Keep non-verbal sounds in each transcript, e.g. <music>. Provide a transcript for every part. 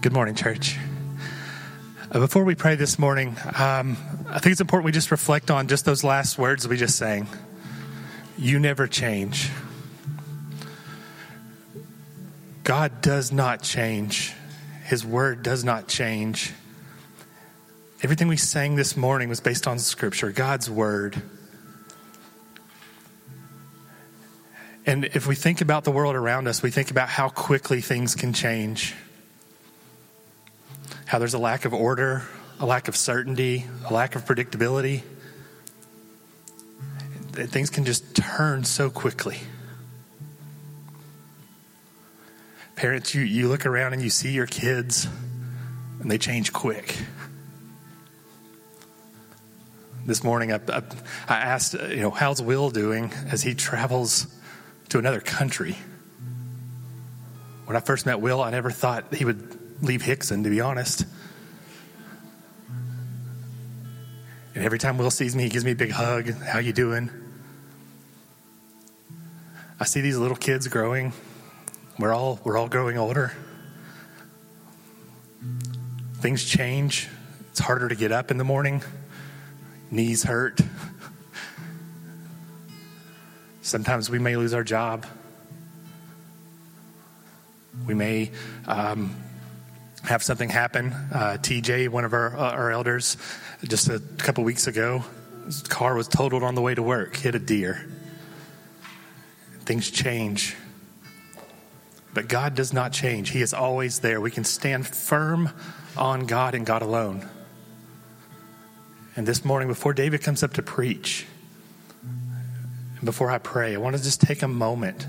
Good morning, church. Uh, before we pray this morning, um, I think it's important we just reflect on just those last words we just sang. You never change. God does not change, His word does not change. Everything we sang this morning was based on Scripture, God's word. And if we think about the world around us, we think about how quickly things can change how there's a lack of order, a lack of certainty, a lack of predictability. Things can just turn so quickly. Parents, you, you look around and you see your kids, and they change quick. This morning, I, I, I asked, uh, you know, how's Will doing as he travels to another country? When I first met Will, I never thought he would leave Hixson, to be honest. And every time Will sees me, he gives me a big hug. How you doing? I see these little kids growing. We're all we're all growing older. Things change. It's harder to get up in the morning. Knees hurt. Sometimes we may lose our job. We may um, have something happen. Uh, TJ, one of our, uh, our elders, just a couple weeks ago, his car was totaled on the way to work, hit a deer. Things change. But God does not change. He is always there. We can stand firm on God and God alone. And this morning, before David comes up to preach, and before I pray, I want to just take a moment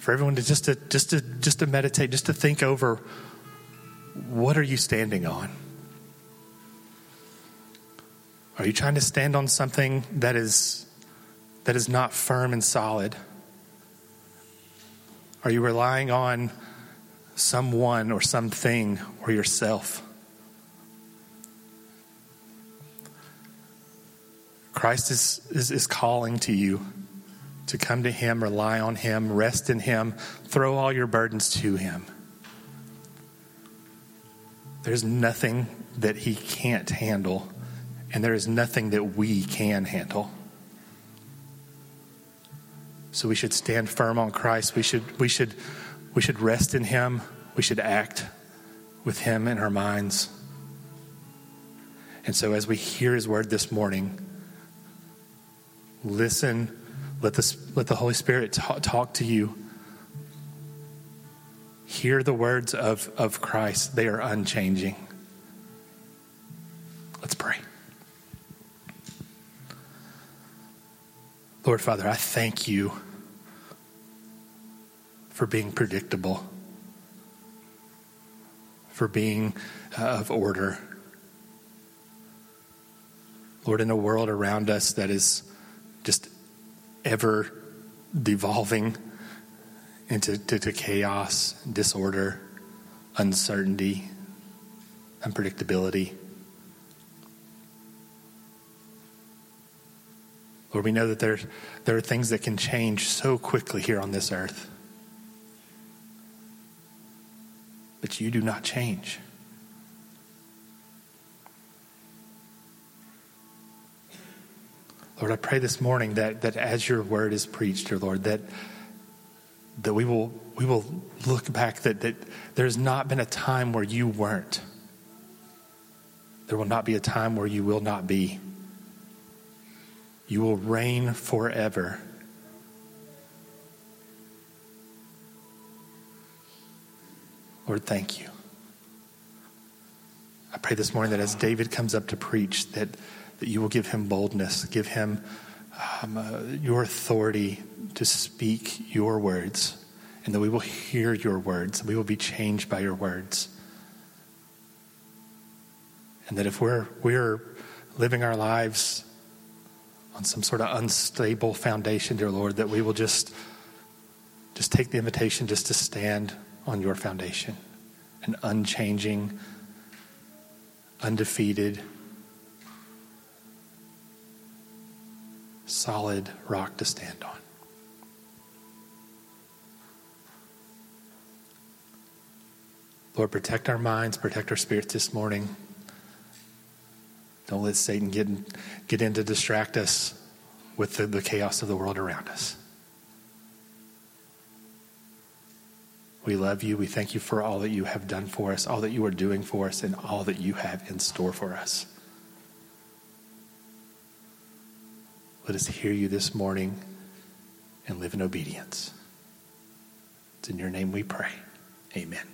for everyone to just to just to just to meditate, just to think over what are you standing on? Are you trying to stand on something that is that is not firm and solid? Are you relying on someone or something or yourself? Christ is, is, is calling to you to come to Him, rely on Him, rest in Him, throw all your burdens to Him. There's nothing that He can't handle, and there is nothing that we can handle. So we should stand firm on Christ. We should, we should, we should rest in Him. We should act with Him in our minds. And so as we hear His word this morning, listen let, this, let the Holy Spirit talk, talk to you. Hear the words of, of Christ, they are unchanging. Let's pray. Lord Father, I thank you for being predictable, for being uh, of order. Lord, in a world around us that is just ever devolving into to, to chaos, disorder, uncertainty, unpredictability. Lord, we know that there, there are things that can change so quickly here on this earth. But you do not change. Lord, I pray this morning that, that as your word is preached, dear Lord, that, that we, will, we will look back, that, that there's not been a time where you weren't. There will not be a time where you will not be. You will reign forever. Lord, thank you. I pray this morning that as David comes up to preach, that that you will give him boldness, give him um, uh, your authority to speak your words, and that we will hear your words, we will be changed by your words. And that if we're, we're living our lives on some sort of unstable foundation, dear Lord, that we will just, just take the invitation just to stand on your foundation, an unchanging, undefeated, solid rock to stand on. Lord, protect our minds, protect our spirits this morning. Don't let Satan get in, get in to distract us with the, the chaos of the world around us. We love you. We thank you for all that you have done for us, all that you are doing for us, and all that you have in store for us. Let us hear you this morning and live in obedience. It's in your name we pray. Amen.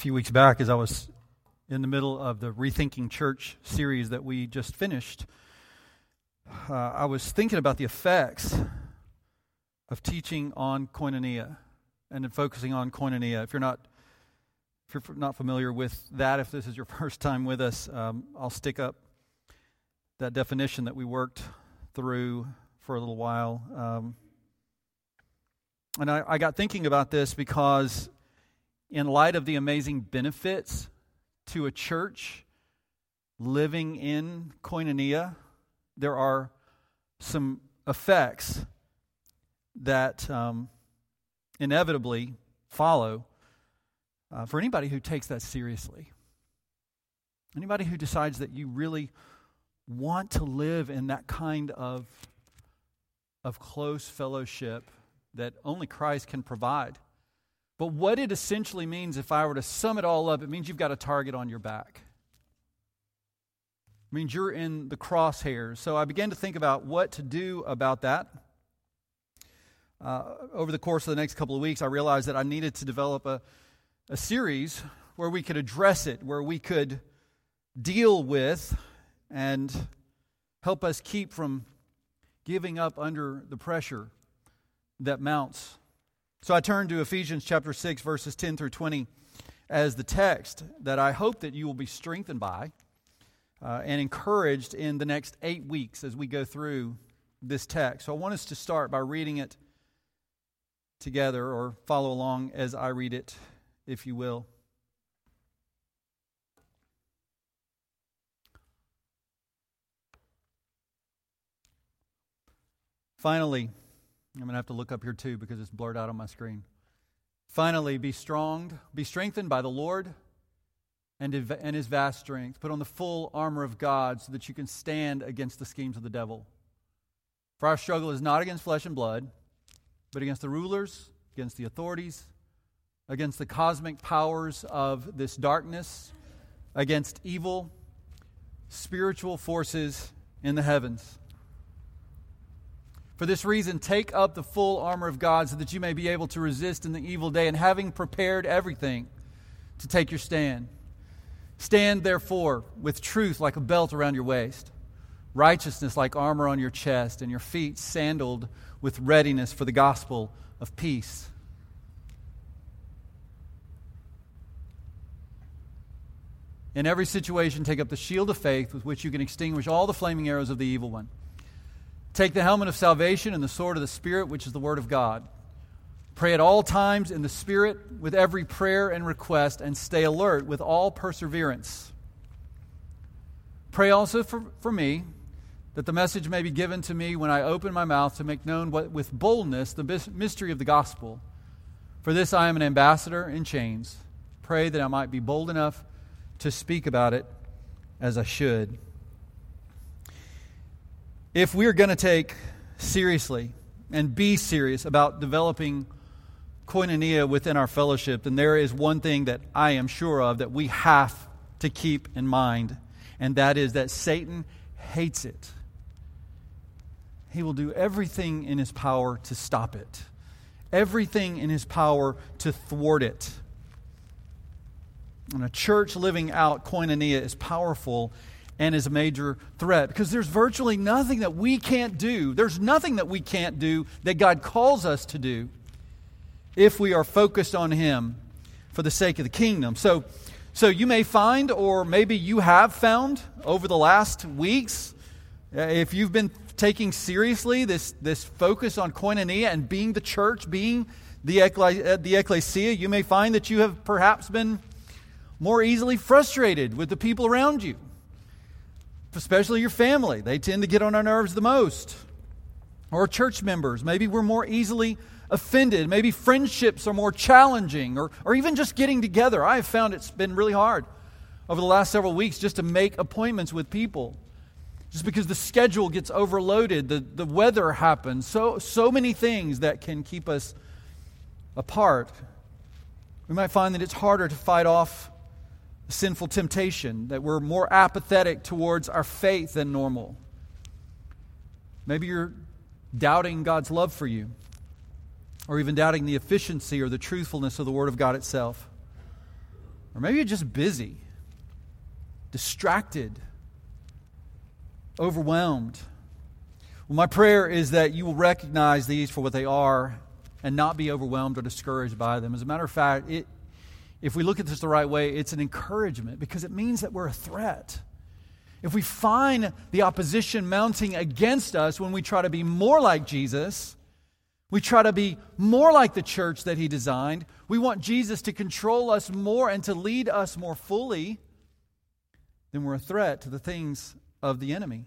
Few weeks back as I was in the middle of the Rethinking Church series that we just finished. Uh, I was thinking about the effects of teaching on koinonia and then focusing on koinonia. If you're not if you're not familiar with that, if this is your <laughs> first time with us, um, I'll stick up that definition that we worked through for a little while. Um, and I, I got thinking about this because in light of the amazing benefits to a church living in koinonia, there are some effects that um, inevitably follow uh, for anybody who takes that seriously. Anybody who decides that you really want to live in that kind of, of close fellowship that only Christ can provide. But what it essentially means, if I were to sum it all up, it means you've got a target on your back. It means you're in the crosshairs. So I began to think about what to do about that. Uh, over the course of the next couple of weeks, I realized that I needed to develop a, a series where we could address it, where we could deal with and help us keep from giving up under the pressure that mounts so I turn to Ephesians chapter 6, verses 10 through 20 as the text that I hope that you will be strengthened by uh, and encouraged in the next eight weeks as we go through this text. So I want us to start by reading it together or follow along as I read it, if you will. Finally, I'm going to have to look up here too because it's blurred out on my screen. Finally, be strong, be strengthened by the Lord and, and his vast strength. Put on the full armor of God so that you can stand against the schemes of the devil. For our struggle is not against flesh and blood, but against the rulers, against the authorities, against the cosmic powers of this darkness, against evil spiritual forces in the heavens. For this reason, take up the full armor of God so that you may be able to resist in the evil day, and having prepared everything, to take your stand. Stand therefore with truth like a belt around your waist, righteousness like armor on your chest, and your feet sandaled with readiness for the gospel of peace. In every situation, take up the shield of faith with which you can extinguish all the flaming arrows of the evil one. Take the helmet of salvation and the sword of the Spirit, which is the Word of God. Pray at all times in the Spirit with every prayer and request, and stay alert with all perseverance. Pray also for, for me that the message may be given to me when I open my mouth to make known what, with boldness the mystery of the gospel. For this I am an ambassador in chains. Pray that I might be bold enough to speak about it as I should if we're going to take seriously and be serious about developing koinonia within our fellowship, then there is one thing that I am sure of that we have to keep in mind, and that is that Satan hates it. He will do everything in his power to stop it, everything in his power to thwart it. And a church living out koinonia is powerful and is a major threat because there's virtually nothing that we can't do. There's nothing that we can't do that God calls us to do if we are focused on Him for the sake of the kingdom. So, so you may find, or maybe you have found over the last weeks, uh, if you've been taking seriously this, this focus on koinonia and being the church, being the, uh, the ecclesia, you may find that you have perhaps been more easily frustrated with the people around you, especially your family. They tend to get on our nerves the most. Or church members. Maybe we're more easily offended. Maybe friendships are more challenging, or, or even just getting together. I have found it's been really hard over the last several weeks just to make appointments with people. Just because the schedule gets overloaded, the, the weather happens, so, so many things that can keep us apart. We might find that it's harder to fight off sinful temptation, that we're more apathetic towards our faith than normal. Maybe you're doubting God's love for you, or even doubting the efficiency or the truthfulness of the Word of God itself. Or maybe you're just busy, distracted, overwhelmed. Well, my prayer is that you will recognize these for what they are and not be overwhelmed or discouraged by them. As a matter of fact, it, if we look at this the right way, it's an encouragement because it means that we're a threat. If we find the opposition mounting against us when we try to be more like Jesus, we try to be more like the church that he designed, we want Jesus to control us more and to lead us more fully, then we're a threat to the things of the enemy.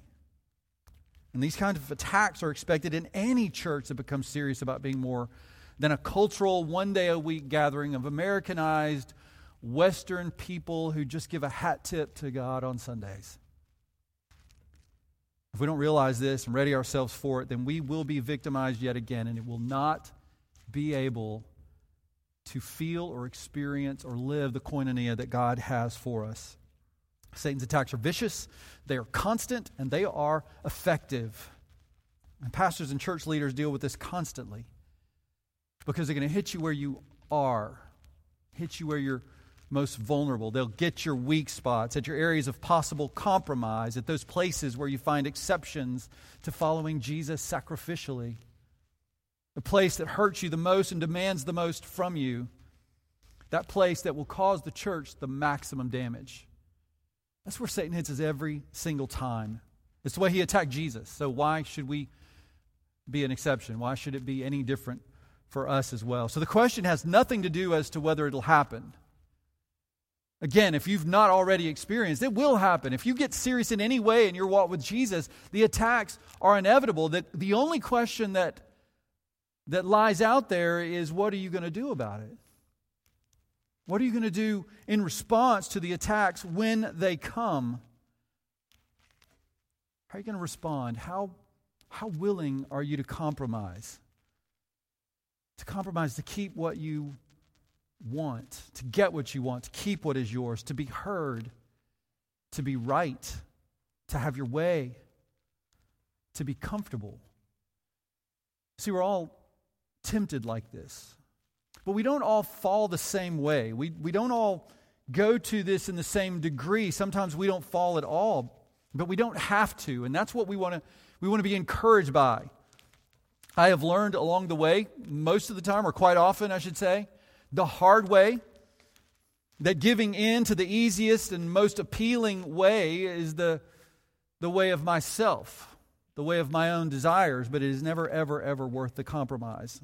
And these kinds of attacks are expected in any church that becomes serious about being more than a cultural one day a week gathering of Americanized Western people who just give a hat tip to God on Sundays. If we don't realize this and ready ourselves for it, then we will be victimized yet again, and it will not be able to feel or experience or live the koinonia that God has for us. Satan's attacks are vicious, they are constant, and they are effective. And pastors and church leaders deal with this constantly because they're going to hit you where you are, hit you where you're most vulnerable. They'll get your weak spots, at your areas of possible compromise, at those places where you find exceptions to following Jesus sacrificially. The place that hurts you the most and demands the most from you. That place that will cause the church the maximum damage. That's where Satan hits us every single time. It's the way he attacked Jesus. So why should we be an exception? Why should it be any different for us as well? So the question has nothing to do as to whether it'll happen. Again, if you've not already experienced, it will happen. If you get serious in any way in your walk with Jesus, the attacks are inevitable. That the only question that that lies out there is what are you going to do about it? What are you going to do in response to the attacks when they come? How are you going to respond? How, how willing are you to compromise? To compromise, to keep what you want, to get what you want, to keep what is yours, to be heard, to be right, to have your way, to be comfortable. See, we're all tempted like this. But we don't all fall the same way. We, we don't all go to this in the same degree. Sometimes we don't fall at all, but we don't have to. And that's what we want to we want to be encouraged by. I have learned along the way, most of the time, or quite often, I should say, the hard way, that giving in to the easiest and most appealing way is the, the way of myself, the way of my own desires, but it is never, ever, ever worth the compromise.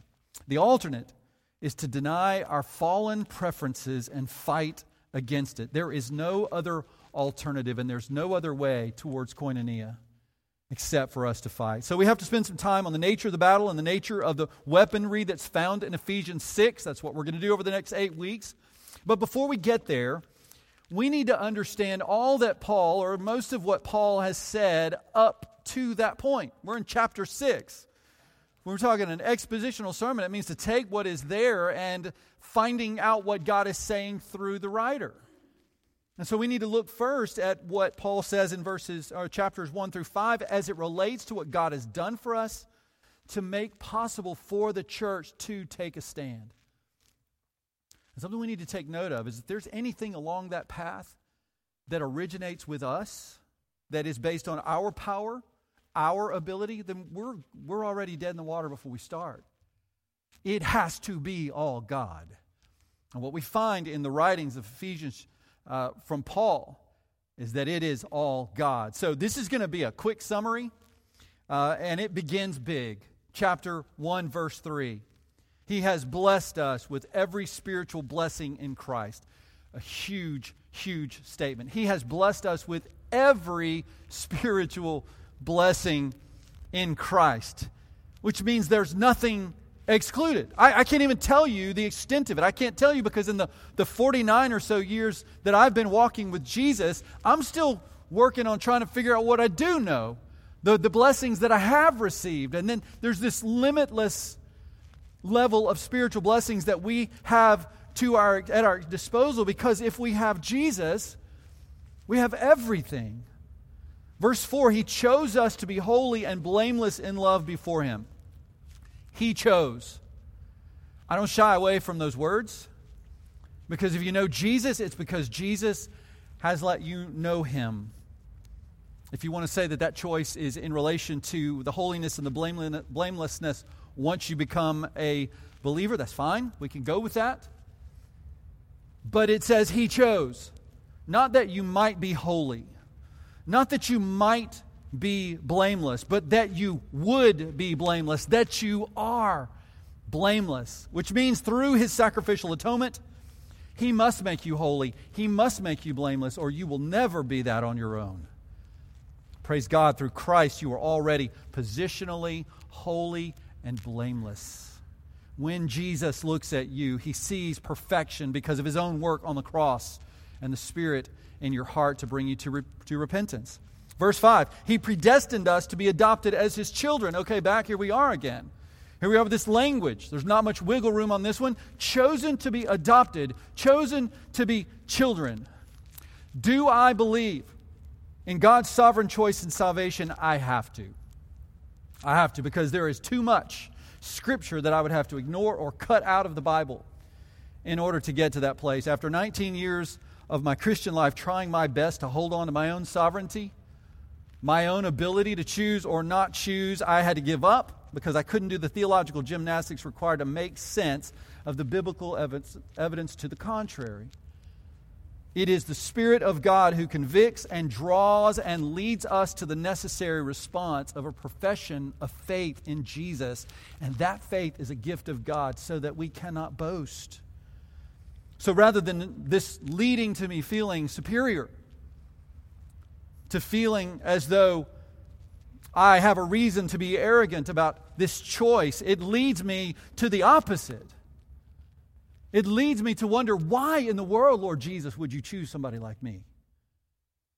The alternate is to deny our fallen preferences and fight against it. There is no other alternative, and there's no other way towards koinonia except for us to fight. So we have to spend some time on the nature of the battle and the nature of the weaponry that's found in Ephesians 6. That's what we're going to do over the next eight weeks. But before we get there, we need to understand all that Paul, or most of what Paul has said up to that point. We're in chapter 6. When we're talking an expositional sermon, it means to take what is there and finding out what God is saying through the writer. And so we need to look first at what Paul says in verses or chapters 1 through 5 as it relates to what God has done for us to make possible for the church to take a stand. And something we need to take note of is if there's anything along that path that originates with us, that is based on our power, our ability, then we're, we're already dead in the water before we start. It has to be all God. And what we find in the writings of Ephesians uh, from Paul is that it is all God. So this is going to be a quick summary, uh, and it begins big. Chapter 1, verse 3. He has blessed us with every spiritual blessing in Christ. A huge, huge statement. He has blessed us with every spiritual blessing in Christ, which means there's nothing excluded. I, I, can't even tell you the extent of it. I can't tell you because in the, the 49 or so years that I've been walking with Jesus, I'm still working on trying to figure out what I do know, the, the blessings that I have received. And then there's this limitless level of spiritual blessings that we have to our, at our disposal because if we have Jesus, we have everything. Verse 4 He chose us to be holy and blameless in love before Him. He chose. I don't shy away from those words because if you know Jesus, it's because Jesus has let you know Him. If you want to say that that choice is in relation to the holiness and the blamelessness once you become a believer, that's fine. We can go with that. But it says He chose. Not that you might be holy, not that you might be blameless, but that you would be blameless, that you are blameless, which means through his sacrificial atonement, he must make you holy. He must make you blameless, or you will never be that on your own. Praise God, through Christ, you are already positionally holy and blameless. When Jesus looks at you, he sees perfection because of his own work on the cross and the Spirit in your heart to bring you to, re- to repentance. Verse 5 He predestined us to be adopted as His children. Okay, back here we are again. Here we are with this language. There's not much wiggle room on this one. Chosen to be adopted, chosen to be children. Do I believe in God's sovereign choice in salvation? I have to. I have to because there is too much scripture that I would have to ignore or cut out of the Bible in order to get to that place. After 19 years of my Christian life trying my best to hold on to my own sovereignty, my own ability to choose or not choose, I had to give up because I couldn't do the theological gymnastics required to make sense of the biblical evidence, evidence to the contrary. It is the Spirit of God who convicts and draws and leads us to the necessary response of a profession of faith in Jesus. And that faith is a gift of God so that we cannot boast. So rather than this leading to me feeling superior, to feeling as though I have a reason to be arrogant about this choice. It leads me to the opposite. It leads me to wonder why in the world, Lord Jesus, would you choose somebody like me?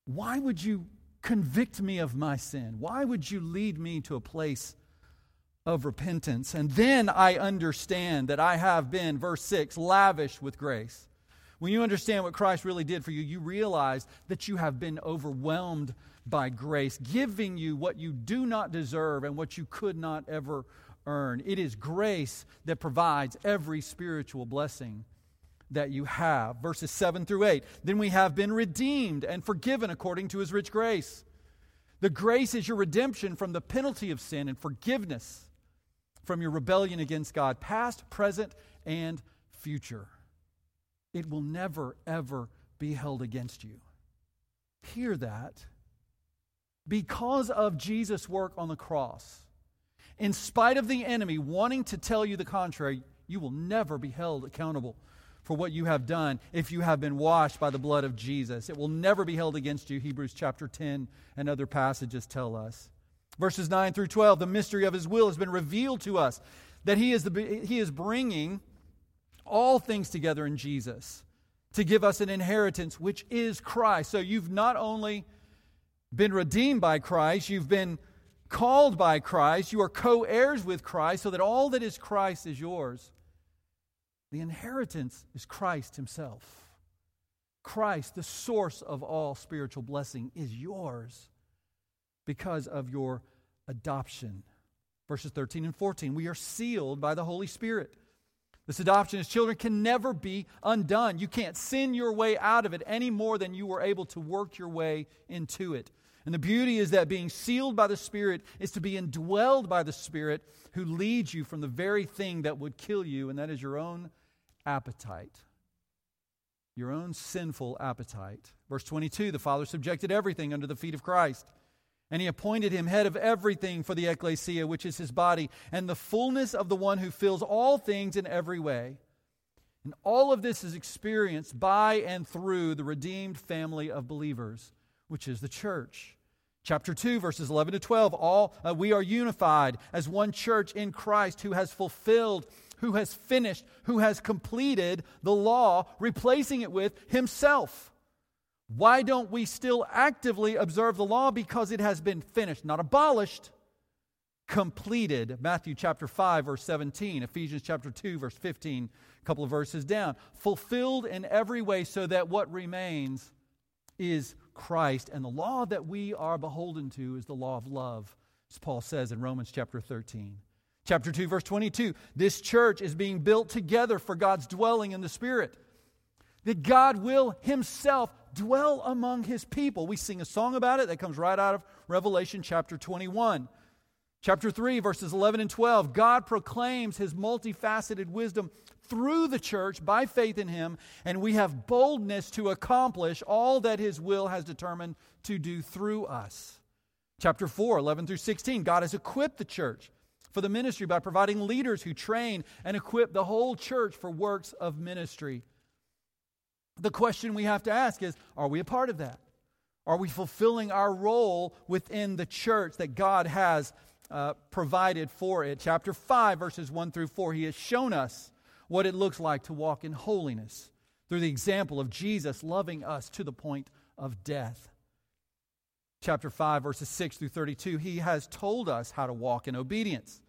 Why would you convict me of my sin? Why would you lead me to a place of repentance? And then I understand that I have been, verse 6, lavish with grace. When you understand what Christ really did for you, you realize that you have been overwhelmed by grace, giving you what you do not deserve and what you could not ever earn. It is grace that provides every spiritual blessing that you have. Verses 7 through 8. Then we have been redeemed and forgiven according to his rich grace. The grace is your redemption from the penalty of sin and forgiveness from your rebellion against God, past, present, and future it will never, ever be held against you. Hear that. Because of Jesus' work on the cross, in spite of the enemy wanting to tell you the contrary, you will never be held accountable for what you have done if you have been washed by the blood of Jesus. It will never be held against you, Hebrews chapter 10 and other passages tell us. Verses 9 through 12, the mystery of his will has been revealed to us that he is, the, he is bringing all things together in Jesus to give us an inheritance, which is Christ. So you've not only been redeemed by Christ, you've been called by Christ, you are co heirs with Christ, so that all that is Christ is yours. The inheritance is Christ Himself. Christ, the source of all spiritual blessing, is yours because of your adoption. Verses 13 and 14. We are sealed by the Holy Spirit This adoption as children can never be undone. You can't sin your way out of it any more than you were able to work your way into it. And the beauty is that being sealed by the Spirit is to be indwelled by the Spirit who leads you from the very thing that would kill you, and that is your own appetite. Your own sinful appetite. Verse 22 the Father subjected everything under the feet of Christ. And he appointed him head of everything for the ecclesia, which is his body, and the fullness of the one who fills all things in every way. And all of this is experienced by and through the redeemed family of believers which is the church. Chapter 2, verses 11 to 12. All uh, we are unified as one church in Christ who has fulfilled, who has finished, who has completed the law, replacing it with himself. Why don't we still actively observe the law? Because it has been finished, not abolished, completed. Matthew chapter 5, verse 17, Ephesians chapter 2, verse 15, a couple of verses down. Fulfilled in every way so that what remains is Christ, and the law that we are beholden to is the law of love, as Paul says in Romans chapter 13. Chapter 2, verse 22 this church is being built together for God's dwelling in the Spirit. That God will Himself dwell among His people. We sing a song about it that comes right out of Revelation chapter 21. Chapter 3, verses 11 and 12 God proclaims His multifaceted wisdom through the church by faith in him, and we have boldness to accomplish all that his will has determined to do through us. Chapter 4, 11 through 16, God has equipped the church for the ministry by providing leaders who train and equip the whole church for works of ministry. The question we have to ask is are we a part of that? Are we fulfilling our role within the church that God has uh, provided for it? Chapter 5, verses 1 through 4, He has shown us what it looks like to walk in holiness through the example of Jesus loving us to the point of death. Chapter 5, verses 6 through 32, he has told us how to walk in obedience,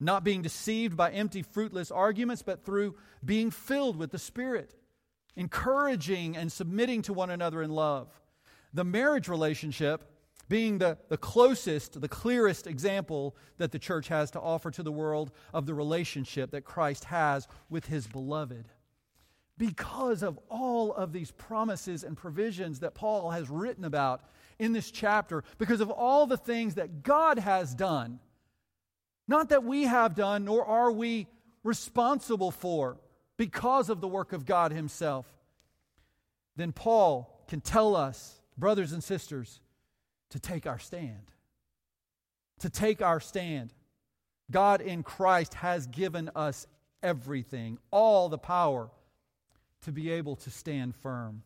not being deceived by empty, fruitless arguments, but through being filled with the Spirit, encouraging and submitting to one another in love. The marriage relationship being the, the closest, the clearest example that the church has to offer to the world of the relationship that Christ has with his beloved. Because of all of these promises and provisions that Paul has written about in this chapter, because of all the things that God has done, not that we have done, nor are we responsible for, because of the work of God Himself, then Paul can tell us, brothers and sisters, to take our stand. To take our stand. God in Christ has given us everything, all the power to be able to stand firm.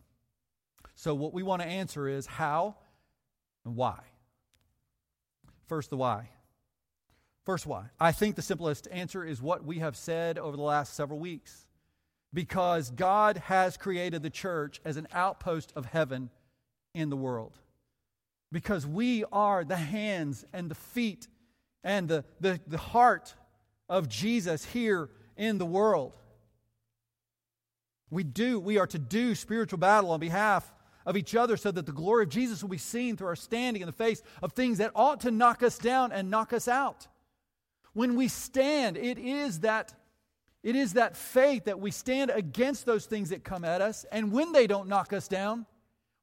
So, what we want to answer is how and why. First, the why. First, why? I think the simplest answer is what we have said over the last several weeks. Because God has created the church as an outpost of heaven in the world because we are the hands and the feet and the, the, the heart of Jesus here in the world. We do, we are to do spiritual battle on behalf of each other so that the glory of Jesus will be seen through our standing in the face of things that ought to knock us down and knock us out. When we stand, it is that it is that faith that we stand against those things that come at us and when they don't knock us down,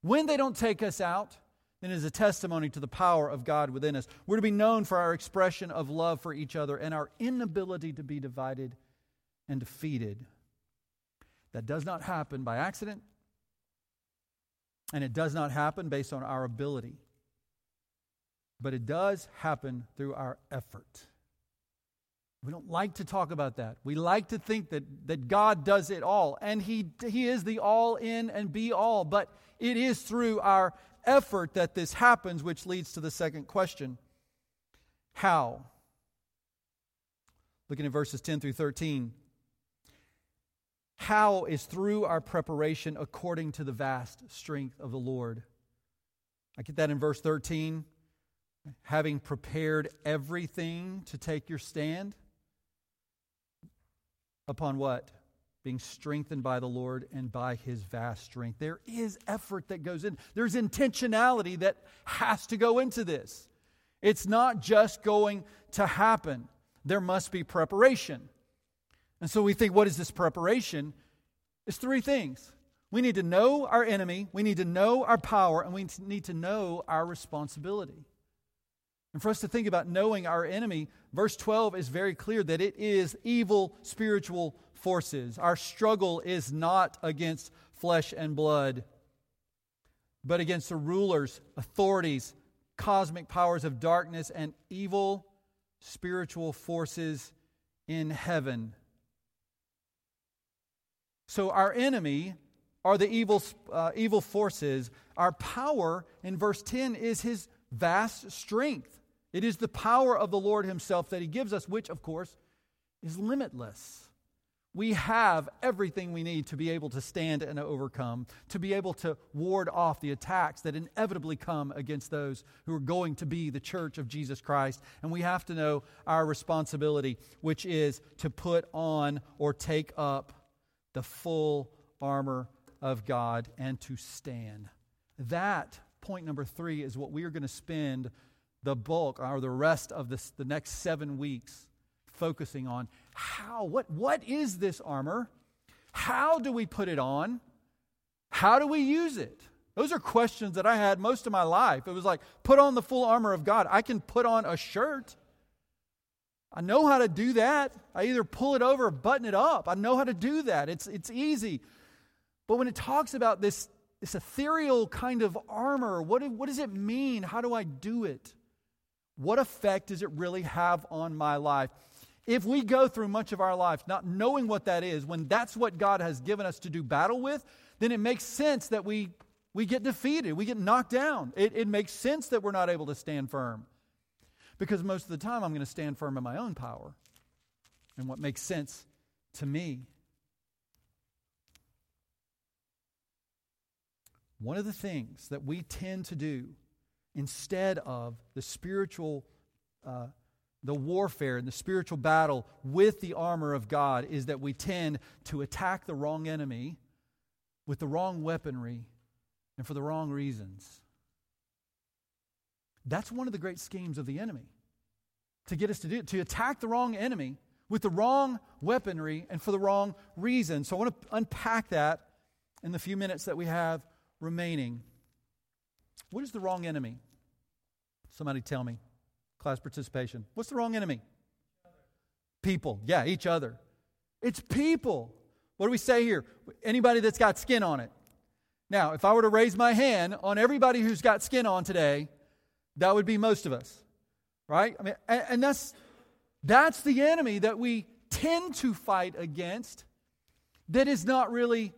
when they don't take us out, then is a testimony to the power of God within us. We're to be known for our expression of love for each other and our inability to be divided and defeated. That does not happen by accident, and it does not happen based on our ability, but it does happen through our effort. We don't like to talk about that. We like to think that, that God does it all, and he, he is the all in and be all, but it is through our effort that this happens, which leads to the second question How? Looking at verses 10 through 13. How is through our preparation according to the vast strength of the Lord. I get that in verse 13. Having prepared everything to take your stand. Upon what? being strengthened by the Lord and by his vast strength. There is effort that goes in, there's intentionality that has to go into this. It's not just going to happen, there must be preparation. And so we think, what is this preparation? It's three things. We need to know our enemy, we need to know our power, and we need to know our responsibility. And for us to think about knowing our enemy, verse 12 is very clear that it is evil spiritual forces. Our struggle is not against flesh and blood, but against the rulers, authorities, cosmic powers of darkness, and evil spiritual forces in heaven. So, our enemy are the evil, uh, evil forces. Our power in verse 10 is his vast strength. It is the power of the Lord himself that he gives us, which, of course, is limitless we have everything we need to be able to stand and overcome, to be able to ward off the attacks that inevitably come against those who are going to be the church of Jesus Christ. And we have to know our responsibility, which is to put on or take up the full armor of God and to stand. That, point number three, is what we are going to spend the bulk or the rest of this, the next seven weeks focusing on how, what, what is this armor? How do we put it on? How do we use it? Those are questions that I had most of my life. It was like, put on the full armor of God. I can put on a shirt. I know how to do that. I either pull it over or button it up. I know how to do that. It's, it's easy. But when it talks about this, this ethereal kind of armor, what, what does it mean? How do I do it? What effect does it really have on my life? If we go through much of our life not knowing what that is, when that's what God has given us to do battle with, then it makes sense that we, we get defeated, we get knocked down. It, it makes sense that we're not able to stand firm. Because most of the time, I'm going to stand firm in my own power and what makes sense to me. One of the things that we tend to do instead of the spiritual uh, the warfare and the spiritual battle with the armor of God is that we tend to attack the wrong enemy with the wrong weaponry and for the wrong reasons. That's one of the great schemes of the enemy to get us to do to attack the wrong enemy with the wrong weaponry and for the wrong reason. So I want to unpack that in the few minutes that we have remaining. What is the wrong enemy? Somebody tell me class participation. What's the wrong enemy? People. Yeah, each other. It's people. What do we say here? Anybody that's got skin on it. Now, if I were to raise my hand on everybody who's got skin on today, that would be most of us. Right? I mean, and, and that's that's the enemy that we tend to fight against that is not really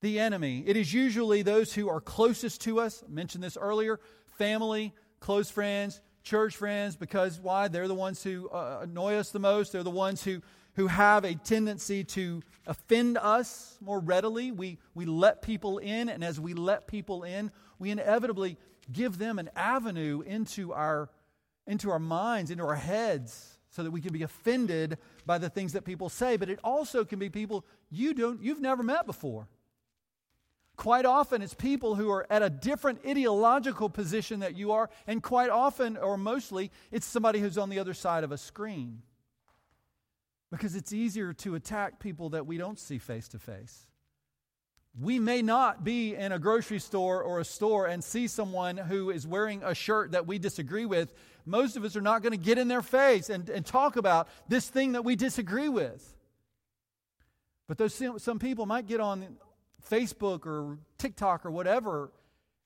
the enemy. It is usually those who are closest to us. I mentioned this earlier family, close friends, church friends because why? They're the ones who uh, annoy us the most. They're the ones who, who have a tendency to offend us more readily. We, we let people in, and as we let people in, we inevitably give them an avenue into our, into our minds, into our heads, so that we can be offended by the things that people say. But it also can be people you don't, you've never met before. Quite often, it's people who are at a different ideological position that you are, and quite often, or mostly, it's somebody who's on the other side of a screen. Because it's easier to attack people that we don't see face to face. We may not be in a grocery store or a store and see someone who is wearing a shirt that we disagree with. Most of us are not going to get in their face and, and talk about this thing that we disagree with. But those some people might get on Facebook or TikTok or whatever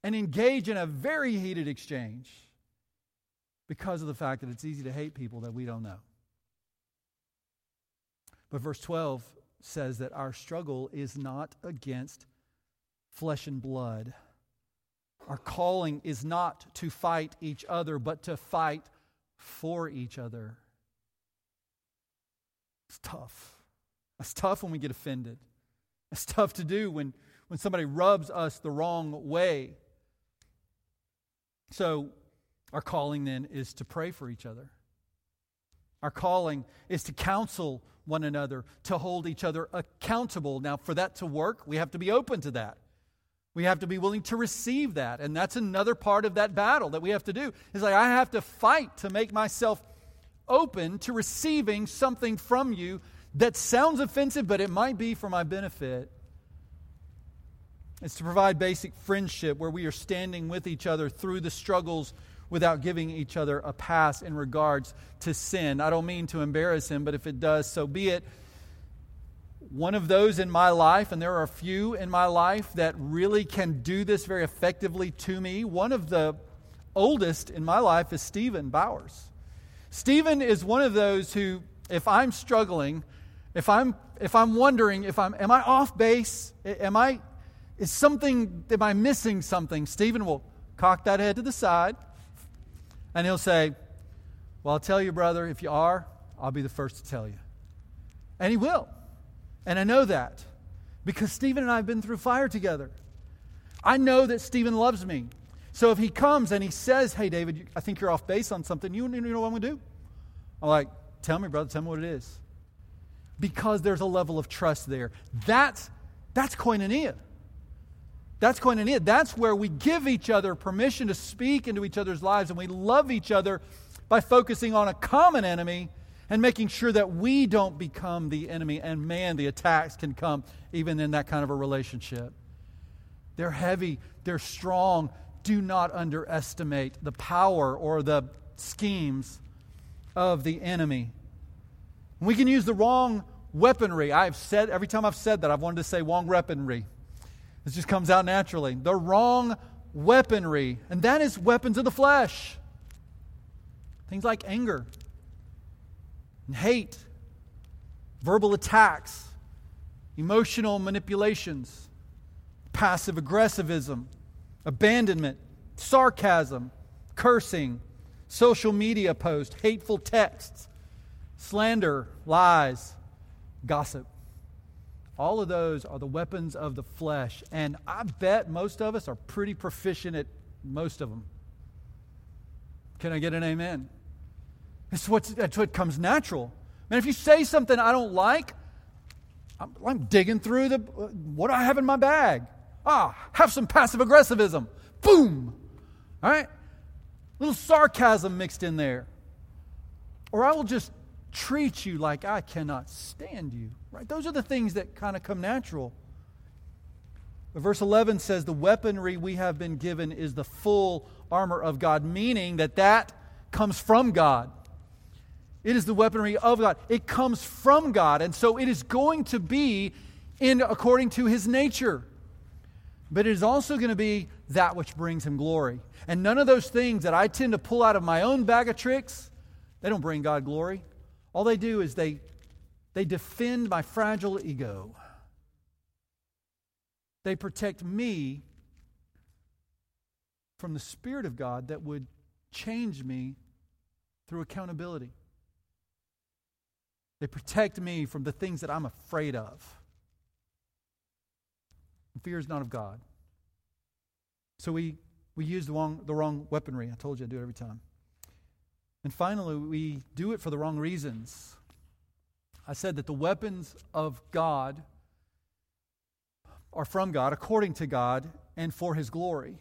and engage in a very heated exchange because of the fact that it's easy to hate people that we don't know. But verse 12 says that our struggle is not against flesh and blood. Our calling is not to fight each other, but to fight for each other. It's tough. It's tough when we get offended. It's tough to do when, when somebody rubs us the wrong way. So, our calling then is to pray for each other. Our calling is to counsel one another, to hold each other accountable. Now, for that to work, we have to be open to that. We have to be willing to receive that. And that's another part of that battle that we have to do. It's like I have to fight to make myself open to receiving something from you that sounds offensive, but it might be for my benefit. It's to provide basic friendship where we are standing with each other through the struggles without giving each other a pass in regards to sin. I don't mean to embarrass him, but if it does, so be it. One of those in my life, and there are a few in my life that really can do this very effectively to me. One of the oldest in my life is Stephen Bowers. Stephen is one of those who, if I'm struggling, if I'm if I'm wondering if I'm am I off base, am I is something am I missing something? Stephen will cock that head to the side and he'll say, Well, I'll tell you, brother, if you are, I'll be the first to tell you. And he will. And I know that because Stephen and I have been through fire together. I know that Stephen loves me. So if he comes and he says, Hey, David, I think you're off base on something, you, you know what I'm going to do? I'm like, Tell me, brother, tell me what it is. Because there's a level of trust there. That's, that's koinonia. That's koinonia. That's where we give each other permission to speak into each other's lives and we love each other by focusing on a common enemy and making sure that we don't become the enemy. And man, the attacks can come even in that kind of a relationship. They're heavy, they're strong, do not underestimate the power or the schemes of the enemy. We can use the wrong weaponry. I've said, every time I've said that, I've wanted to say wrong weaponry. This just comes out naturally. The wrong weaponry, and that is weapons of the flesh. Things like anger and hate, verbal attacks, emotional manipulations, passive aggressivism abandonment, sarcasm, cursing, social media posts, hateful texts, slander, lies, gossip. All of those are the weapons of the flesh. And I bet most of us are pretty proficient at most of them. Can I get an amen? That's, what's, that's what comes natural. Man, if you say something I don't like, I'm, I'm digging through the what do I have in my bag. Ah, have some passive aggressivism. Boom. All right? A little sarcasm mixed in there. Or I will just treat you like I cannot stand you. Right? Those are the things that kind of come natural. But verse 11 says the weaponry we have been given is the full armor of God, meaning that that comes from God. It is the weaponry of God. It comes from God, and so it is going to be in according to his nature but it is also going to be that which brings him glory. And none of those things that I tend to pull out of my own bag of tricks, they don't bring God glory. All they do is they, they defend my fragile ego. They protect me from the Spirit of God that would change me through accountability. They protect me from the things that I'm afraid of. Fear is not of God. So we, we use the wrong, the wrong weaponry. I told you I do it every time. And finally, we do it for the wrong reasons. I said that the weapons of God are from God, according to God, and for His glory.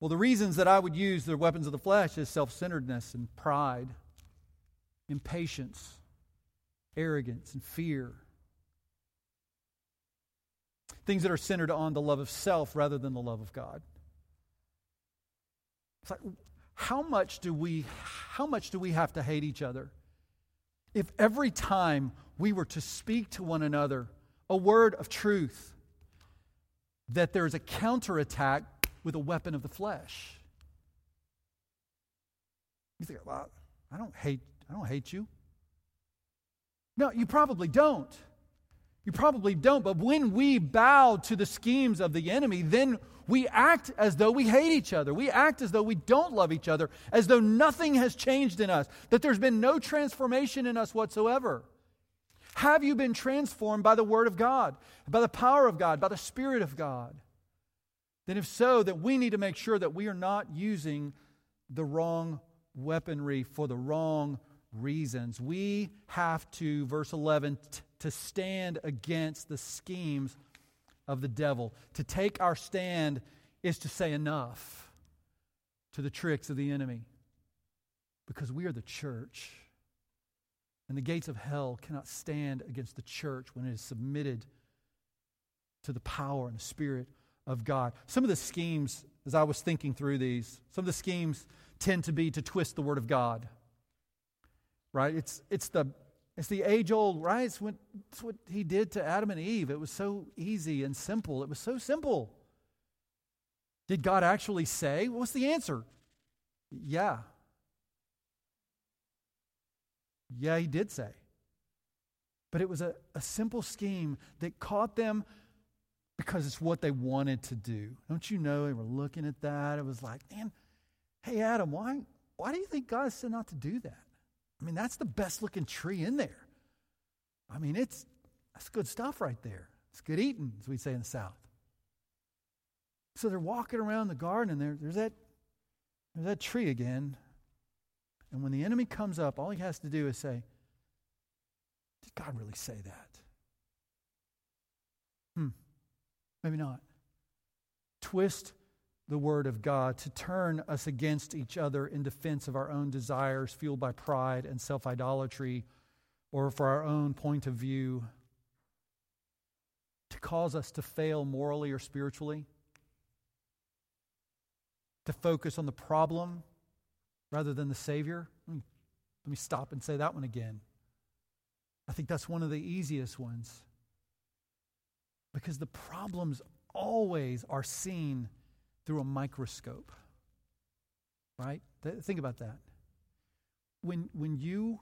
Well, the reasons that I would use the weapons of the flesh is self centeredness and pride, impatience, arrogance, and fear. Things that are centered on the love of self rather than the love of God. It's like, how much do we, how much do we have to hate each other? If every time we were to speak to one another a word of truth, that there's a counterattack with a weapon of the flesh. You think, well, I don't hate, I don't hate you. No, you probably don't. You probably don't, but when we bow to the schemes of the enemy, then we act as though we hate each other. We act as though we don't love each other, as though nothing has changed in us, that there's been no transformation in us whatsoever. Have you been transformed by the Word of God, by the power of God, by the Spirit of God? Then, if so, that we need to make sure that we are not using the wrong weaponry for the wrong reasons. We have to, verse 11, t- to stand against the schemes of the devil. To take our stand is to say enough to the tricks of the enemy because we are the church. And the gates of hell cannot stand against the church when it is submitted to the power and the Spirit of God. Some of the schemes, as I was thinking through these, some of the schemes tend to be to twist the Word of God. Right? It's, it's the it's the age old, right? It's what, it's what he did to Adam and Eve. It was so easy and simple. It was so simple. Did God actually say? What's the answer? Yeah. Yeah, he did say. But it was a, a simple scheme that caught them because it's what they wanted to do. Don't you know? They were looking at that. It was like, man, hey, Adam, why, why do you think God said not to do that? I mean, that's the best looking tree in there. I mean, it's that's good stuff right there. It's good eating, as we say in the South. So they're walking around the garden, and there, there's that there's that tree again. And when the enemy comes up, all he has to do is say, Did God really say that? Hmm. Maybe not. Twist the Word of God to turn us against each other in defense of our own desires, fueled by pride and self idolatry, or for our own point of view, to cause us to fail morally or spiritually, to focus on the problem rather than the Savior. Hmm. Let me, stop and say that one again. I think that's one of the easiest ones. Because the problems always are seen through a microscope. Right? Think about that. When, when you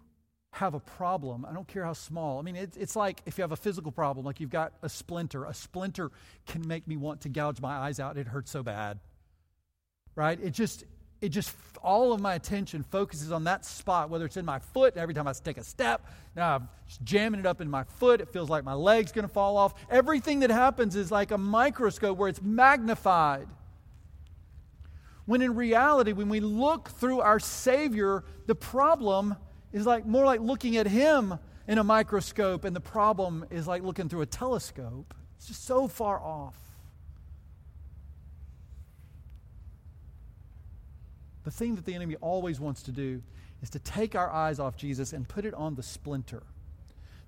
have a problem, I don't care how small. I mean, it, it's like if you have a physical problem, like you've got a splinter. A splinter can make me want to gouge my eyes out. It hurts so bad. Right? It just, it just all of my attention focuses on that spot, whether it's in my foot. Every time I take a step, now I'm jamming it up in my foot. It feels like my leg's going to fall off. Everything that happens is like a microscope where it's magnified. When in reality, when we look through our Savior, the problem is like more like looking at Him in a microscope, and the problem is like looking through a telescope. It's just so far off. The thing that the enemy always wants to do is to take our eyes off Jesus and put it on the splinter.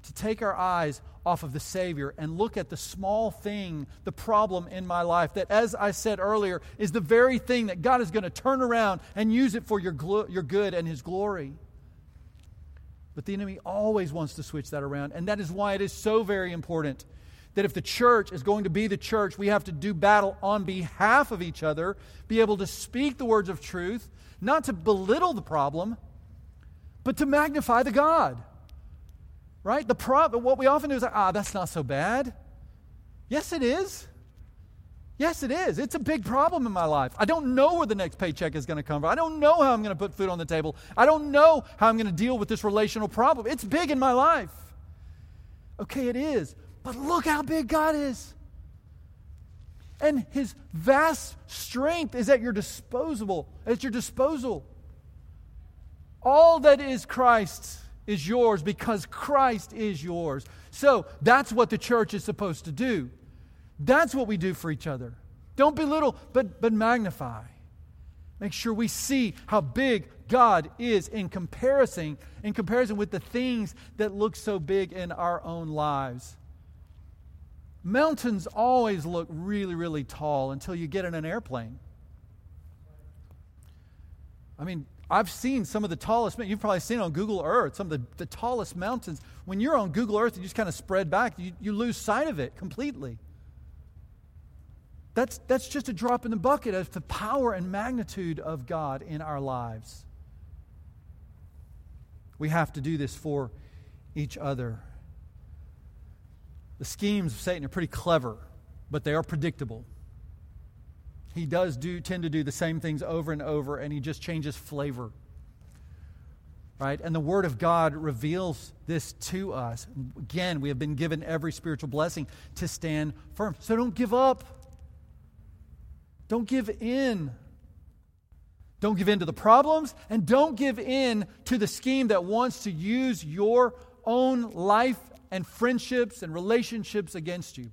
To take our eyes off of the Savior and look at the small thing, the problem in my life, that, as I said earlier, is the very thing that God is going to turn around and use it for your, your good and His glory. But the enemy always wants to switch that around. And that is why it is so very important that if the church is going to be the church, we have to do battle on behalf of each other, be able to speak the words of truth, not to belittle the problem, but to magnify the God. Right? The problem, what we often do is, ah, that's not so bad. Yes, it is. Yes, it is. It's a big problem in my life. I don't know where the next paycheck is going to come from. I don't know how I'm going to put food on the table. I don't know how I'm going to deal with this relational problem. It's big in my life. Okay, it is. But look how big God is. And his vast strength is at your disposal, at your disposal. All that is Christ's is yours because Christ is yours. So that's what the church is supposed to do. That's what we do for each other. Don't belittle, but, but magnify. Make sure we see how big God is in comparison, in comparison with the things that look so big in our own lives. Mountains always look really, really tall until you get in an airplane. I mean, I've seen some of the tallest, you've probably seen on Google Earth, some of the, the tallest mountains. When you're on Google Earth, you just kind of spread back, you, you lose sight of it completely. That's, that's just a drop in the bucket of the power and magnitude of God in our lives. We have to do this for each other. The schemes of Satan are pretty clever, but they are predictable. He does do tend to do the same things over and over, and he just changes flavor. Right? And the Word of God reveals this to us. Again, we have been given every spiritual blessing to stand firm. So don't give up. Don't give in. Don't give in to the problems, and don't give in to the scheme that wants to use your own life and friendships and relationships against you.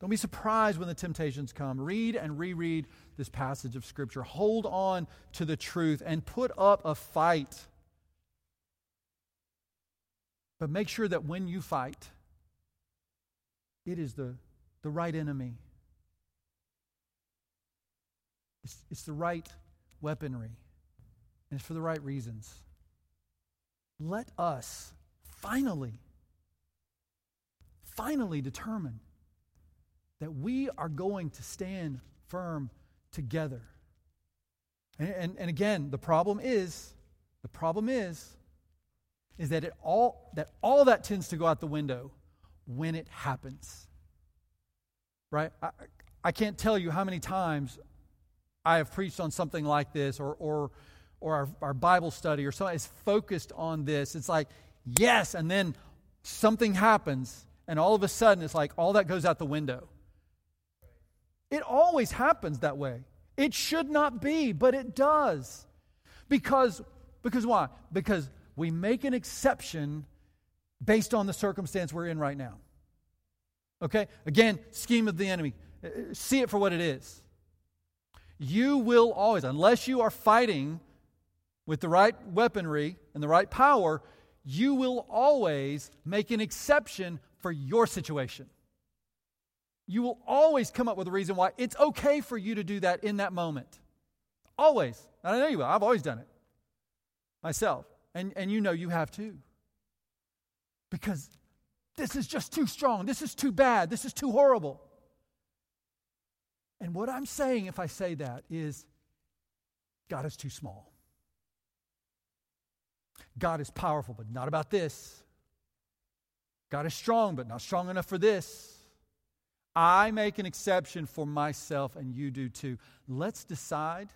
Don't be surprised when the temptations come. Read and reread this passage of Scripture. Hold on to the truth and put up a fight. But make sure that when you fight, it is the, the right enemy. It's, it's the right weaponry, and it's for the right reasons. Let us finally, finally determine that we are going to stand firm together. And, and, and, again, the problem is, the problem is, is that it all that all that tends to go out the window when it happens. Right? I, I can't tell you how many times I have preached on something like this or or or our, our Bible study or something is focused on this. It's like, yes, and then something happens, and all of a sudden it's like all that goes out the window. It always happens that way. It should not be, but it does. Because, because why? Because we make an exception based on the circumstance we're in right now. Okay? Again, scheme of the enemy. Uh, uh, see it for what it is. You will always, unless you are fighting with the right weaponry and the right power, you will always make an exception for your situation you will always come up with a reason why it's okay for you to do that in that moment. Always. And I know you will. I've always done it myself. And, and you know you have too. Because this is just too strong. This is too bad. This is too horrible. And what I'm saying, if I say that, is God is too small. God is powerful, but not about this. God is strong, but not strong enough for this. I make an exception for myself, and you do too. Let's decide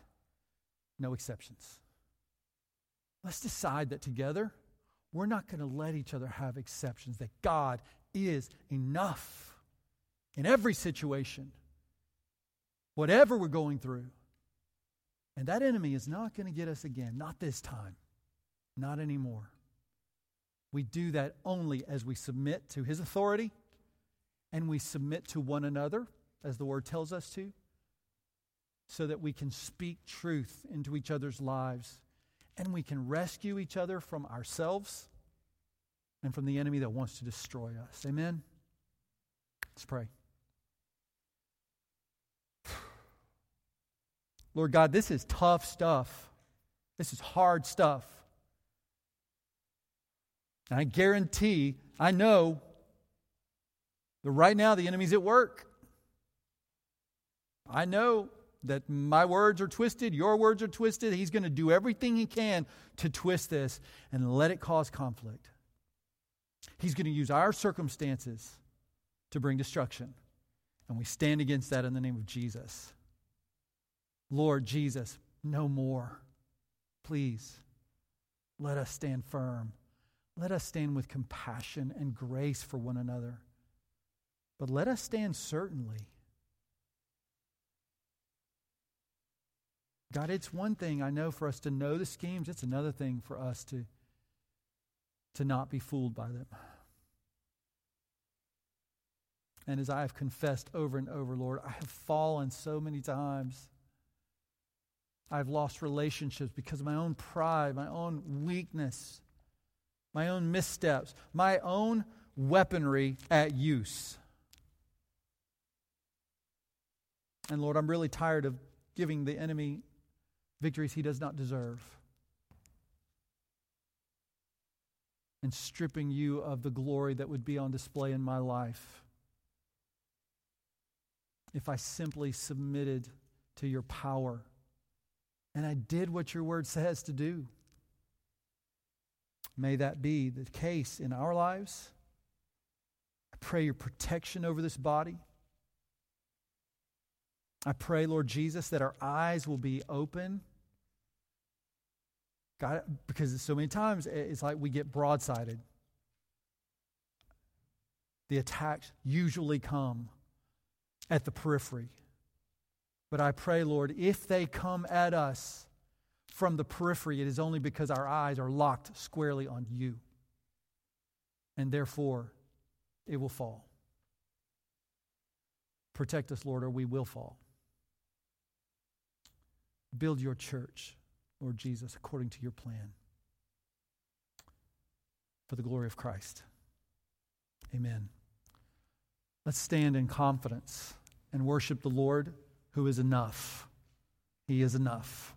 no exceptions. Let's decide that together we're not going to let each other have exceptions, that God is enough in every situation, whatever we're going through. And that enemy is not going to get us again, not this time, not anymore. We do that only as we submit to his authority and we submit to one another, as the word tells us to, so that we can speak truth into each other's lives and we can rescue each other from ourselves and from the enemy that wants to destroy us. Amen? Let's pray. Lord God, this is tough stuff. This is hard stuff. And I guarantee, I know but right now, the enemy's at work. I know that my words are twisted, your words are twisted. He's going to do everything he can to twist this and let it cause conflict. He's going to use our circumstances to bring destruction. And we stand against that in the name of Jesus. Lord Jesus, no more. Please, let us stand firm. Let us stand with compassion and grace for one another. But let us stand certainly. God, it's one thing I know for us to know the schemes, it's another thing for us to, to not be fooled by them. And as I have confessed over and over, Lord, I have fallen so many times. I've lost relationships because of my own pride, my own weakness, my own missteps, my own weaponry at use. And Lord, I'm really tired of giving the enemy victories he does not deserve. And stripping you of the glory that would be on display in my life if I simply submitted to your power and I did what your word says to do. May that be the case in our lives. I pray your protection over this body. I pray, Lord Jesus, that our eyes will be open. God, because so many times it's like we get broadsided. The attacks usually come at the periphery. But I pray, Lord, if they come at us from the periphery, it is only because our eyes are locked squarely on you. And therefore, it will fall. Protect us, Lord, or we will fall. Build your church, Lord Jesus, according to your plan. for the glory of Christ. Amen. Let's stand in confidence and worship the Lord who is enough. He is enough.